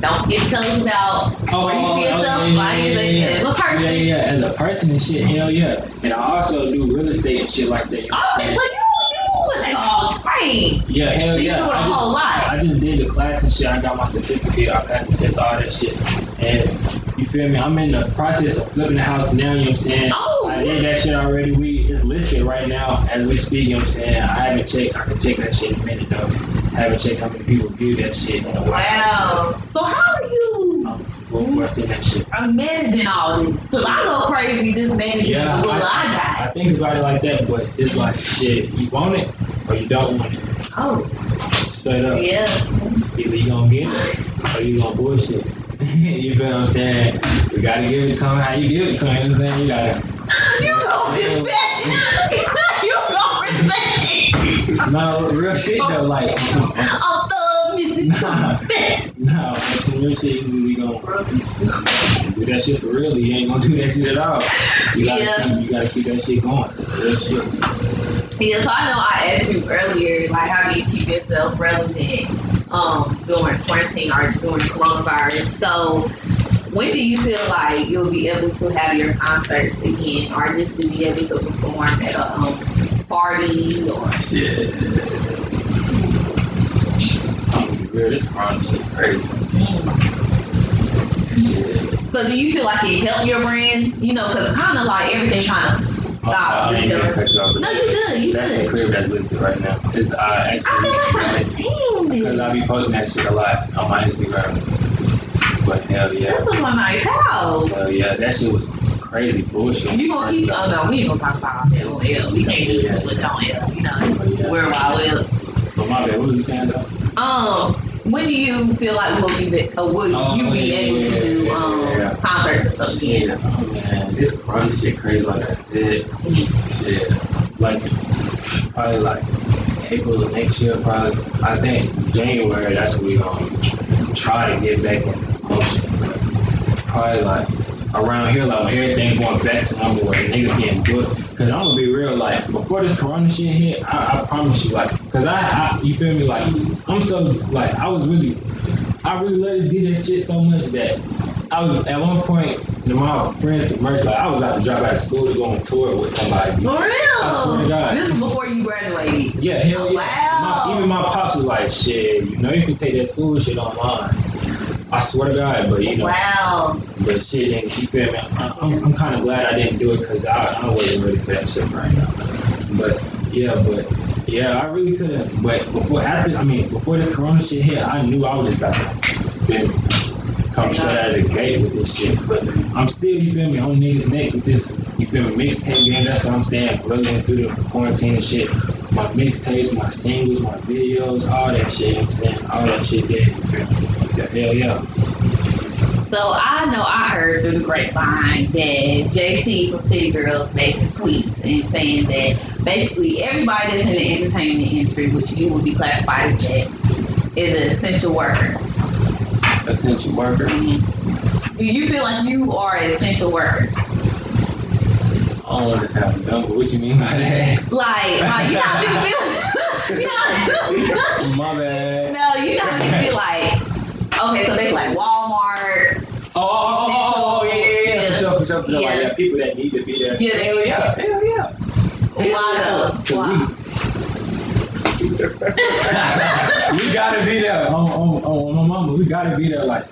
don't forget to tell us about oh, where you see yourself Oh, yeah, like yeah, yeah, as a person. Yeah, yeah, as a person and shit, hell yeah. And I also do real estate and shit like that. You know what I'm oh, Okay, saying? so you you was all straight. Yeah, hell So yeah. I just, lot. I just did the class and shit. I got my certificate. I passed the test, all that shit. And you feel me? I'm in the process of flipping the house now. You know what I'm saying? Oh, I did that shit already. We it's listed right now as we speak. You know what I'm saying? I haven't checked. I can check that shit in a minute though. I haven't checked how many people view that shit in a while. Wow. So how are you I'm full force in that shit. managing all this? Cause I go crazy just managing Yeah, the little I, I, got. I think about it like that, but it's like shit. You want it or you don't want it. Oh, Straight up. yeah. Either you gonna get it or you gonna bullshit. you feel what I'm saying? You gotta give it to him how you give it to him. You know what I'm saying? You gotta. You gonna respect You gonna respect No, real shit though. Like, I'm thug, Mrs. Nah. No, some real shit. You we gonna do that shit for real. You ain't gonna do that shit at all. You gotta, Yeah. keep, you gotta keep that shit going. Real shit. Yeah, so I know I asked you earlier, like, how do you keep yourself relevant um, during quarantine or during coronavirus? So, when do you feel like you'll be able to have your concerts again, or just to be able to perform at a um, party or? Shit. I'm real. This corona shit crazy. Shit. So, do you feel like it helped your brand? You know, because kind of like everything trying of stopped. I gonna cut you off. No, you good. You That's the good. crib that's listed right now. It's uh, I feel I've actually because. I be posting that shit a lot on my Instagram. But hell yeah, This is a nice house. hell yeah, that shit was crazy bullshit. You gonna keep? Oh no, we ain't gonna talk about all that on air. We can't do too much on air. You know, we're wild. But my bad, what was you saying though? Um, when do you feel like we'll be, be- uh, will Oh, you be yeah, able to do yeah, um yeah. concerts and stuff Shit, man, this corona shit crazy like I said. Shit, like probably like April of next year, probably. I think January. That's when we gonna try to get back in motion. But probably like around here, like everything going back to normal, where niggas getting good. Cause I'm gonna be real, like before this corona shit hit, I, I promise you, like, cause I, I, you feel me, like I'm so like I was really, I really love this DJ shit so much that I was at one point, my friends commercial, like I was about to drop out of school to go on tour with somebody. For real? I swear to God. This is before you graduated. Yeah, hell yeah. Wow. My, even my pops was like, shit, you know, you can take that school shit online. I swear to God, but you know, Wow. but shit, and you feel me? I, I'm, I'm kind of glad I didn't do it because I, I wasn't for that shit right now. But yeah, but yeah, I really could have. But before, after, I mean, before this Corona shit hit, I knew I was just about to come straight out of the gate with this shit. But I'm still, you feel me, on niggas next with this, you feel me, mixtape game. That's what I'm saying. Really through the quarantine and shit. My mixtapes, my singles, my videos, all that shit. You know what I'm saying, all that shit there. You feel me? Yeah, hell yeah. So I know I heard through the grapevine that JT from City Girls made some tweets and saying that basically everybody that's in the entertainment industry, which you would be classified as that, is an essential worker. Essential worker. Do you feel like you are an essential worker? I don't want to sound dumb, but what do you mean by that? Like, like you know how people feel? you know, My bad. no, you know how people be like, okay, so they like Walmart. Oh, oh, oh, oh, oh, oh, yeah, yeah, yeah, for sure, for sure, for sure. Yeah. Like, yeah, people that need to be there. Yeah, we Yeah, hell yeah. Why Cause though? We, gotta be there on, on, on my mama. We gotta be there. Like,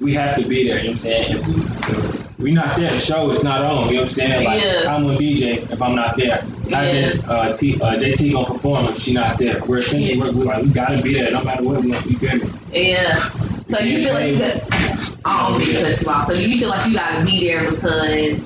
we have to be there. You know what I'm saying? If, we not there, the show is not on. You know what I'm saying? Like, Yeah. I'm a DJ if I'm not there. I Yeah. just, uh, T, uh, JT gonna perform if she not there. We're essential Yeah. work. We like, we gotta be there no matter what. We, you feel me? Yeah. So you feel like you got, I don't mean to cut you off. So you feel like you gotta be there because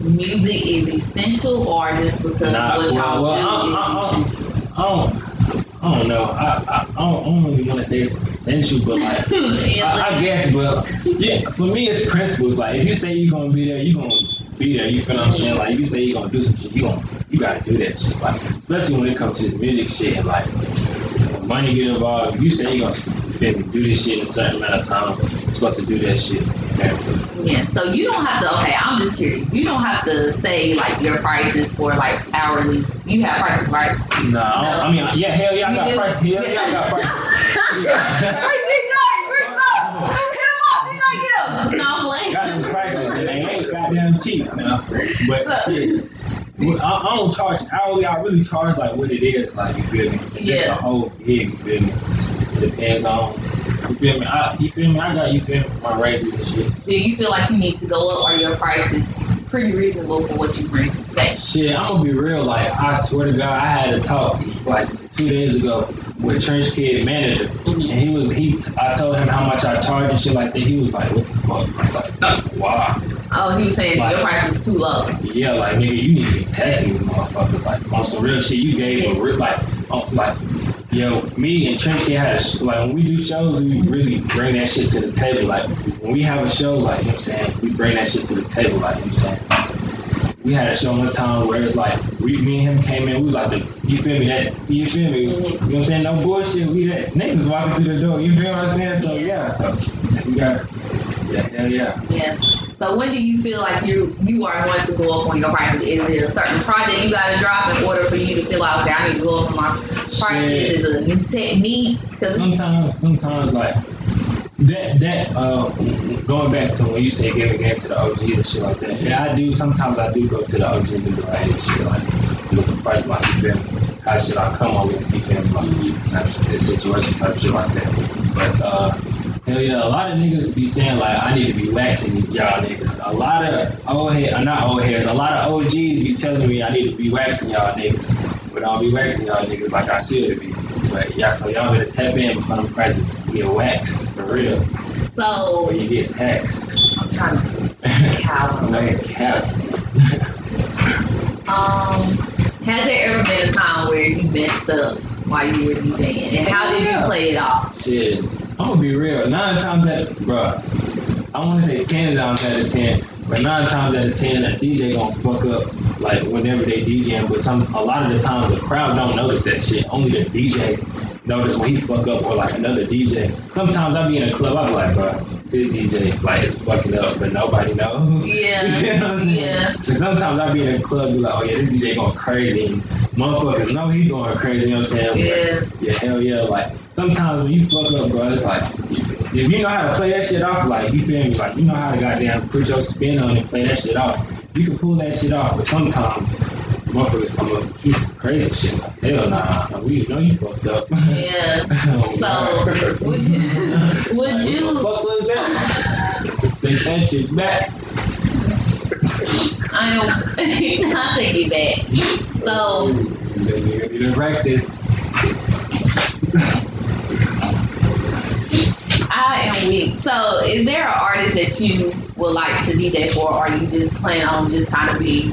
music is essential or just because Nah, what well, y'all well, do I, is essential? I, don't, I don't know. I, I, I don't, really want to say it's essential, but like, I, I guess, but yeah, for me, it's principles. Like, if you say you're gonna be there, you're gonna be there. You feel what I'm saying? Like, if you say you're gonna do some shit, you gonna, you gotta do that shit. Like, especially when it comes to the music shit and like money get involved. If you say you're gonna you feel me, do this shit in a certain amount of time, you're supposed to do that shit. Man. Yeah. So you don't have to. Okay, I'm just curious. You don't have to say like your prices for like hourly. You have prices, right? No. I, I mean, yeah, hell yeah, I got You do? price. Hell yeah, I got price. No, I'm playing. got them prices and they ain't goddamn cheap now. But shit, I, I don't charge hourly. I really charge like what it is. Like you feel me? It's Yeah. a whole gig. You feel me? It depends on. You feel me? I, you feel me? I got you feel me? My ranges and shit. Do you feel like you need to go up or your price is pretty reasonable for what you bring to? Shit, I'm gonna be real. Like I swear to God, I had a talk like two days ago with Trench Kid manager, Mhm. and he was he. I told him how much I charge and shit like that. He was like, "What the fuck?" Was like, "Wow." Oh, he was saying Like- your price is too low. Yeah, like nigga, you need to be texting these motherfuckers like on some real shit. You gave a real like, oh, like, yo, me and Kid had like when we do shows, we really bring that shit to the table. Like when we have a show, like you know what I'm saying, we bring that shit to the table. Like you know what I'm saying. We had a show one time where it's like we, me and him came in. We was like, the, you feel me? That you feel me? You know what I'm saying? No bullshit. We that niggas walking through the door. You feel what I'm saying? So yeah, so, we got, yeah, hell yeah. Yeah. So when do you feel like you you are going to go up on your prices? Is it a certain project you got to drop in order for you to feel like okay, I need to go up on my prices? Is it a new technique? Sometimes sometimes like that that uh going back to when you say give a game to the OGs and shit like that. Yeah, I do sometimes I do go to the OGs and be like, hey, shit like look at the price like you feel me? How should I come on with this feel like type this situation type shit like that. But uh hell yeah, a lot of niggas be saying like I need to be waxing y'all niggas. A lot of old head uh, not old heads, a lot of OGs be telling me I need to be waxing y'all niggas. But I'll be waxing y'all niggas like I should be. But yeah, so y'all better tap in before them prices get waxed for real. so Or you get taxed. I'm trying to how. no, you caps. Um, has there ever been a time where you messed up while you were DJing, and how did you play it off? Shit. I'm gonna be real. Nine times out, bruh. I want to say ten times out of ten, but nine times out of ten, a DJ gonna fuck up like whenever they DJing. But some, a lot of the time, the crowd don't notice that shit. Only the DJ notice when he fuck up, or like another DJ. Sometimes I be in a club, I be like, bruh, this DJ like is fucking up, but nobody knows. Yeah, You know what I'm saying? yeah. And sometimes I be in a club, be like, oh yeah, this DJ going crazy. And motherfuckers know he going crazy. You know what I'm saying? Yeah. Yeah, hell yeah. Like sometimes when you fuck up, bro, it's like if you know how to play that shit off, like you feel me, like you know how to goddamn put your spin on and play that shit off. You can pull that shit off, but sometimes motherfuckers come up with some crazy shit. Like, hell nah, we know you fucked up. Yeah. Oh, So would you, would What the you? fuck was that? Take that shit back. I am. I take it back. So You to practice. I am weak. So is there an artist that you would like to DJ for, or you just plan on just kind of be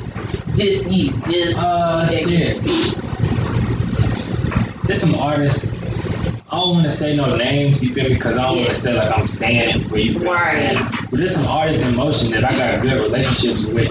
just you, just Uh, DJ? shit. There's some artists. I don't want to say no names, you feel me? Because I don't want to say like I'm saying it, but you feel Right. me? But there's some artists in motion that I got good relationships with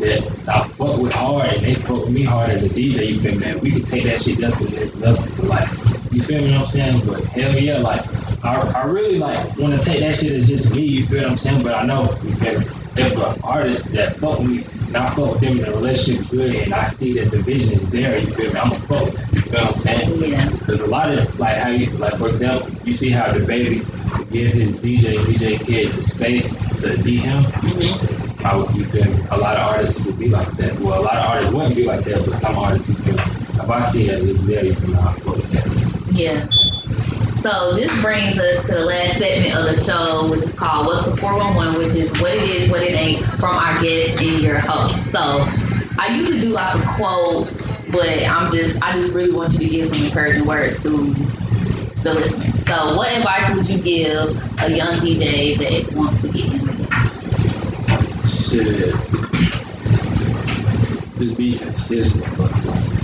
that I fuck with hard and they fuck with me hard as a DJ, you feel me? Man, we could take that shit down to the next level. Like, you feel me what I'm saying? But hell yeah, like, I, I really like want to take that shit as just me, you feel what I'm saying? But I know, you feel me? If an artist that fuck me, and I fuck with them and the relationship's good and I see that the vision is there, you feel me? I'm a fuck you feel what I'm saying? Yeah. Because a lot of like how you like for example, you see how the baby give his DJ DJ kid the space to be him. hmm I would you feel? A lot of artists would be like that. Well, a lot of artists wouldn't be like that, but some artists you feel? If I see that it's there, you me? I fuck with that. Yeah. So this brings us to the last segment of the show, which is called "What's the 411," which is what it is, what it ain't, from our guests and your host. So I usually do like a quote, but I'm just I just really want you to give some encouraging words to the listeners. So what advice would you give a young DJ that wants to get in the game? Shit. Just be consistent.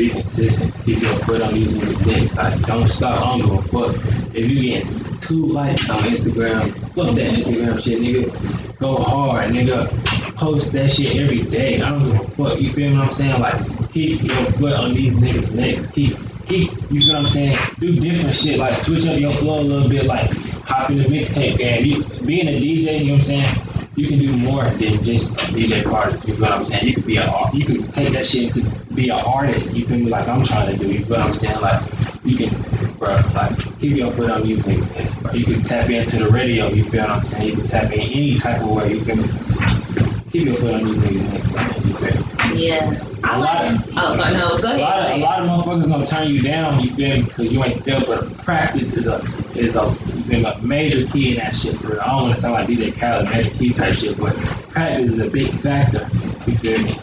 Be consistent. Keep your foot on these niggas' necks. Like, don't stop. I don't give a fuck. If you get two likes on Instagram, fuck that Instagram shit, nigga. Go hard, nigga. Post that shit every day. I don't give a fuck. You feel what I'm saying? Like, keep your foot on these niggas' necks. Keep, keep, you feel what I'm saying? Do different shit. Like, switch up your flow a little bit. Like, hop in the mixtape game. You, being a DJ, you know what I'm saying? You can do more than just DJ parties. You feel what I'm saying? You could be a you could take that shit to be an artist. You feel me? Like I'm trying to do. You feel what I'm saying? Like you can, bro. Like keep your foot on. Bro. You can tap into the radio. You feel what I'm saying? You can tap in any type of way. You me? Keep your foot on these niggas. Man. You feel me? Yeah. I A lot of- Oh, sorry. No, go A lot, of, a lot of motherfuckers gonna turn you down, you feel me, because you ain't there. But practice is a is a me, a major key in that shit. For real. I don't want to sound like DJ Khaled, major key type shit, but practice is a big factor. You feel me?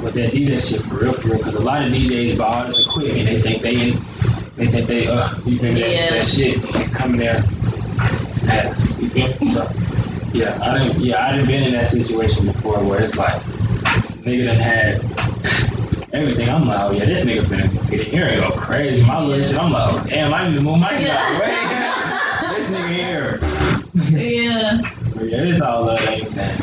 But that DJ shit for real, for real, because a lot of DJs buy all this equipment, they think they they think they uh, you feel me? That, Yeah. that shit coming there ass. You feel me? So yeah, I didn't. Yeah, I didn't been in that situation before where it's like nigga done had everything. I'm like, oh yeah, this nigga finna get in here and go crazy. My little shit, I'm like, damn, I need to move my shit out the way. this nigga here. Yeah. But yeah, it's all love, ain't you saying?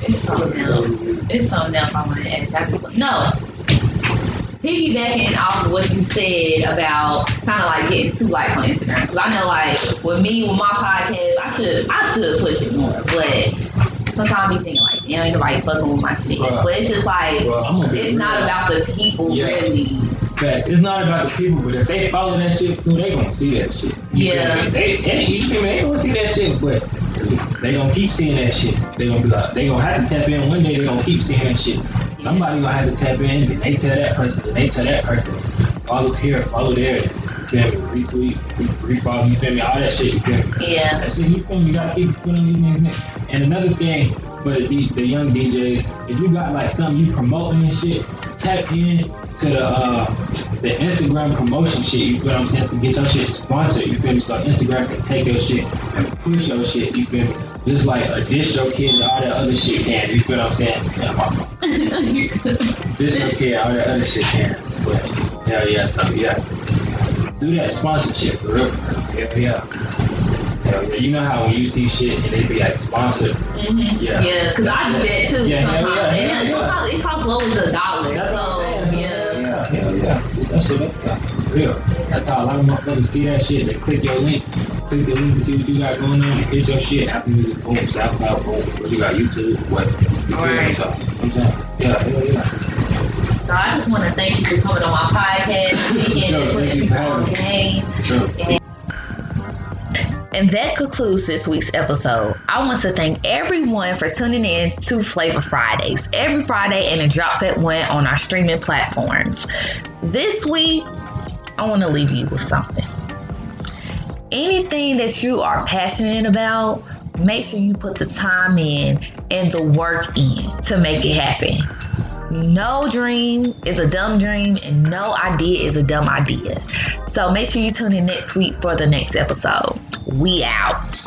It's something else. It's something else I want to ask. I just, no. Piggybacking off of what you said about kind of like getting two likes on Instagram, because I know like with me with my podcast, I should I should push it more, but sometimes be thinking like, damn, ain't nobody fucking with my shit. Bruh. But it's just like gonna it's not about the people Yeah. really. Facts. It's not about the people, but if they follow that shit through, they gonna see that shit. You Yeah. They, they, you feel? They gonna see that shit, but they gonna keep seeing that shit. They gonna be like, they gonna have to tap in one day. They gonna keep seeing that shit. Somebody gonna have to tap in. Then they tell that person. Then they tell that person. Follow here, follow there. You feel me? Retweet, re- refollow. You feel me? All that shit. You feel me? Yeah. That shit, you feel me? You gotta keep putting these niggas in. And another thing for the, the young DJs, if you got like something you promoting and shit, tap in to the uh, the Instagram promotion shit. You feel what I'm saying? To get your shit sponsored. You feel me? So Instagram can take your shit and push your shit. You feel me? Just like a DistroKid and all that other shit can. You feel what I'm saying? Yeah, my fault. DistroKid, all that other shit can. But hell yeah, so yeah. Do that sponsorship for real. Hell yeah. Hell yeah. You know how when you see shit and they be like sponsored. hmm Yeah. Yeah, because I do that too Yeah, sometimes. yeah, hell yeah. it costs low as a dollar. That's so, yeah. That shit up there. For Real. That's how a lot of motherfuckers see that shit. They click your link, click the link to see what you got going on, and hit your shit. Apple Music, boom, SoundCloud, boom. What you got, YouTube, what? You me? Right. So, I'm saying, yeah, hell yeah. So I just want to thank you for coming on my podcast, Sure, and putting me on game. Sure. And that concludes this week's episode. I want to thank everyone for tuning in to Flava Fridays every Friday, and it drops at one on our streaming platforms. This week, I want to leave you with something. Anything that you are passionate about, make sure you put the time in and the work in to make it happen. No dream is a dumb dream, and no idea is a dumb idea. So make sure you tune in next week for the next episode. We out.